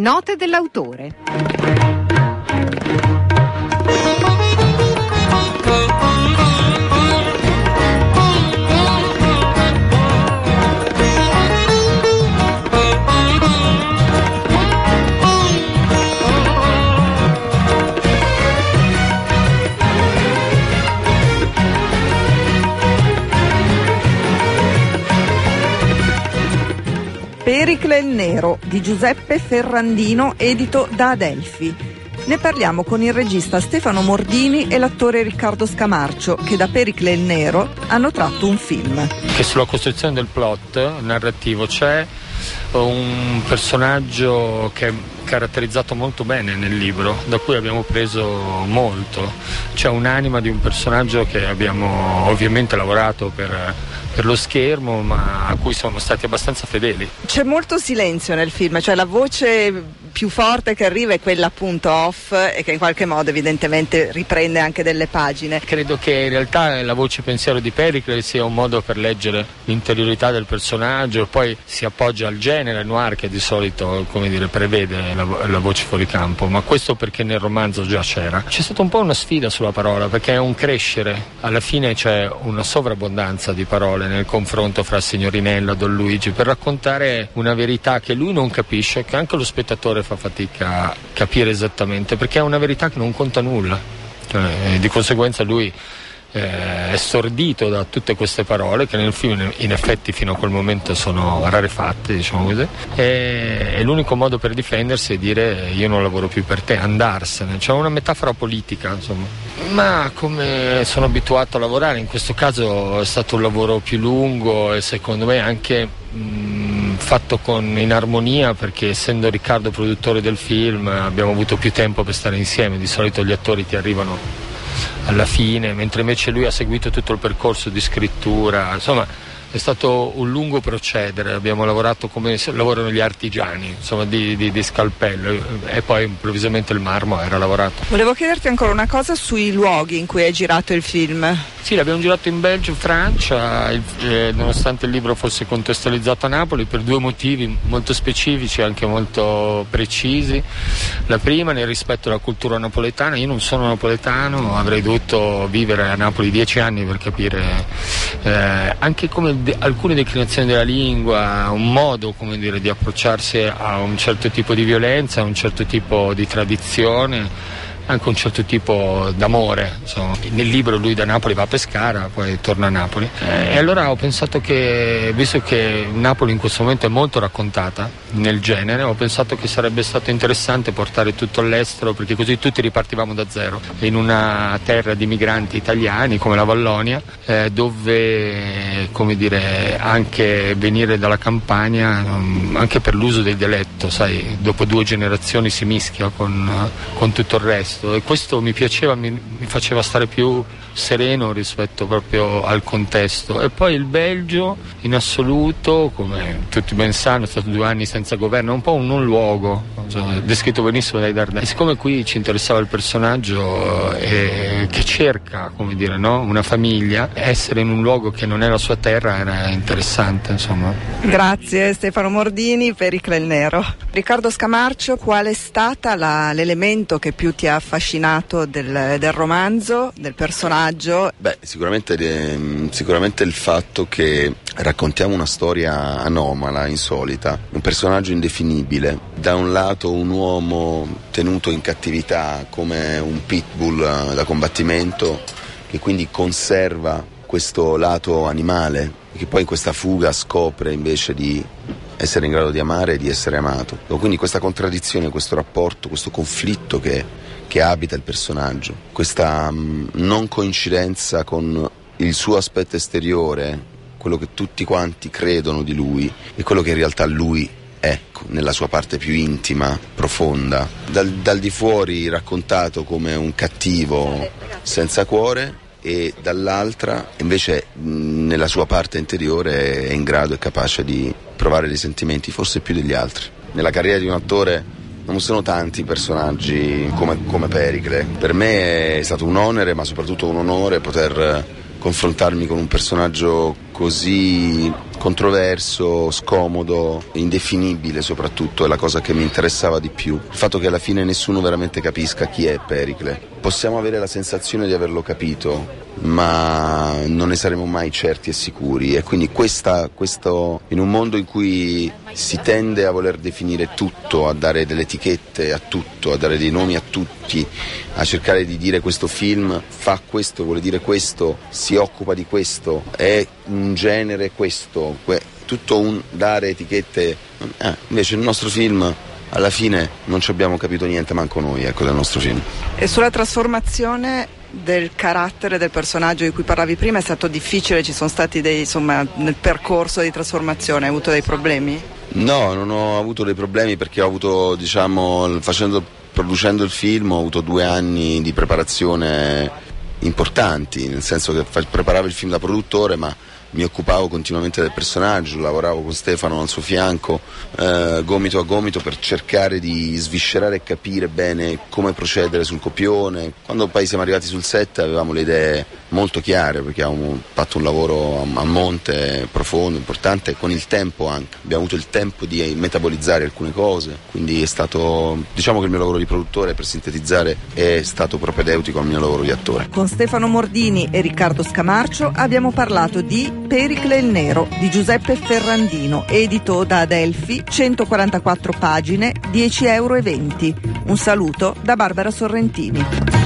Note dell'autore. Pericle il Nero di Giuseppe Ferrandino, edito da Adelphi. Ne parliamo con il regista Stefano Mordini e l'attore Riccardo Scamarcio, che da Pericle il Nero hanno tratto un film. Che sulla costruzione del plot narrativo c'è un personaggio che è caratterizzato molto bene nel libro, da cui abbiamo preso molto. C'è un'anima di un personaggio che abbiamo ovviamente lavorato per, per lo schermo, ma a cui siamo stati abbastanza fedeli. C'è molto silenzio nel film, cioè la voce più forte che arriva è quella appunto off e che in qualche modo evidentemente riprende anche delle pagine. Credo che in realtà la voce pensiero di Pericle sia un modo per leggere l'interiorità del personaggio, poi si appoggia al genere noir che di solito dire, prevede la, la, voce fuori campo, ma questo perché nel romanzo già c'era. C'è stata un po' una sfida sulla parola perché è un crescere, alla fine c'è una sovrabbondanza di parole nel confronto fra Signorinella e Don Luigi per raccontare una verità che lui non capisce, che anche lo spettatore fa fatica a capire esattamente perché è una verità che non conta nulla. Cioè, di conseguenza lui eh, è stordito da tutte queste parole che nel film in effetti fino a quel momento sono rarefatte, diciamo così, e, e l'unico modo per difendersi è dire io non lavoro più per te, andarsene, c'è una metafora politica, insomma. Ma come sono abituato a lavorare, in questo caso è stato un lavoro più lungo e secondo me anche mh, fatto con, in armonia perché essendo Riccardo produttore del film abbiamo avuto più tempo per stare insieme, di solito gli attori ti arrivano alla fine, mentre invece lui ha seguito tutto il percorso di scrittura, insomma è stato un lungo procedere, abbiamo lavorato come lavorano gli artigiani, insomma di, di, di, scalpello e poi improvvisamente il marmo era lavorato. Volevo chiederti ancora una cosa sui luoghi in cui hai girato il film. Sì, l'abbiamo girato in Belgio, Francia, eh, nonostante il libro fosse contestualizzato a Napoli per due motivi molto specifici, anche molto precisi. La prima nel rispetto alla cultura napoletana, io non sono napoletano, avrei dovuto vivere a Napoli dieci anni per capire eh, anche come de- alcune declinazioni della lingua, un modo dire, di approcciarsi a un certo tipo di violenza, a un certo tipo di tradizione anche un certo tipo d'amore. Insomma. Nel libro lui da Napoli va a Pescara, poi torna a Napoli. E allora ho pensato che, visto che Napoli in questo momento è molto raccontata nel genere, ho pensato che sarebbe stato interessante portare tutto all'estero, perché così tutti ripartivamo da zero, in una terra di migranti italiani come la Vallonia, eh, dove come dire, anche venire dalla campagna, um, anche per l'uso del dialetto, sai, dopo due generazioni si mischia con, con tutto il resto questo e questo mi piaceva, mi, mi faceva stare più sereno rispetto proprio al contesto. E poi il Belgio in assoluto, come tutti ben sanno, è stato due anni senza governo, è un po' un non luogo, descritto benissimo dai Dardenne. E siccome qui ci interessava il personaggio eh, che cerca, come dire, no? una famiglia, essere in un luogo che non è la sua terra era interessante. Insomma. Grazie Stefano Mordini per il Clel Nero. Riccardo Scamarcio, qual è stata la, l'elemento che più ti ha affascinato del, del romanzo, del personaggio? Beh, sicuramente, eh, sicuramente il fatto che raccontiamo una storia anomala, insolita, un personaggio indefinibile. Da un lato un uomo tenuto in cattività come un pitbull eh, da combattimento che quindi conserva questo lato animale che poi in questa fuga scopre invece di essere in grado di amare e di essere amato. Quindi questa contraddizione, questo rapporto, questo conflitto che che abita il personaggio, questa um, non coincidenza con il suo aspetto esteriore, quello che tutti quanti credono di lui e quello che in realtà lui è nella sua parte più intima, profonda, dal, dal di fuori raccontato come un cattivo senza cuore e dall'altra invece nella sua parte interiore è in grado e capace di provare dei sentimenti forse più degli altri. Nella carriera di un attore non sono tanti personaggi come, come Pericle. Per me è stato un onere, ma soprattutto un onore poter confrontarmi con un personaggio così controverso, scomodo, indefinibile soprattutto, è la cosa che mi interessava di più. Il fatto che alla fine nessuno veramente capisca chi è Pericle. Possiamo avere la sensazione di averlo capito, ma non ne saremo mai certi e sicuri e quindi questa, questo, in un mondo in cui si tende a voler definire tutto, a dare delle etichette a tutto, a dare dei nomi a tutti, a cercare di dire questo film fa questo, vuole dire questo, si occupa di questo, è un genere questo, tutto un dare etichette, eh, invece il nostro film alla fine non ci abbiamo capito niente manco noi ecco, del nostro film. E sulla trasformazione del carattere del personaggio di cui parlavi prima è stato difficile, ci sono stati dei, insomma, nel percorso di trasformazione, hai avuto dei problemi? No, non ho avuto dei problemi perché ho avuto, diciamo, facendo, producendo il film, ho avuto due anni di preparazione importanti, nel senso che preparavo il film da produttore, ma mi occupavo continuamente del personaggio, lavoravo con Stefano al suo fianco, eh, gomito a gomito per cercare di sviscerare e capire bene come procedere sul copione. Quando poi siamo arrivati sul set avevamo le idee molto chiare perché abbiamo fatto un lavoro a, monte profondo, importante, con il tempo anche. Abbiamo avuto il tempo di metabolizzare alcune cose, quindi è stato, diciamo che il mio lavoro di produttore, per sintetizzare, è stato propedeutico al mio lavoro di attore. Con Stefano Mordini e Riccardo Scamarcio abbiamo parlato di Pericle il Nero di Giuseppe Ferrandino, edito da Adelphi, 144 pagine, 10,20 euro. Un saluto da Barbara Sorrentini.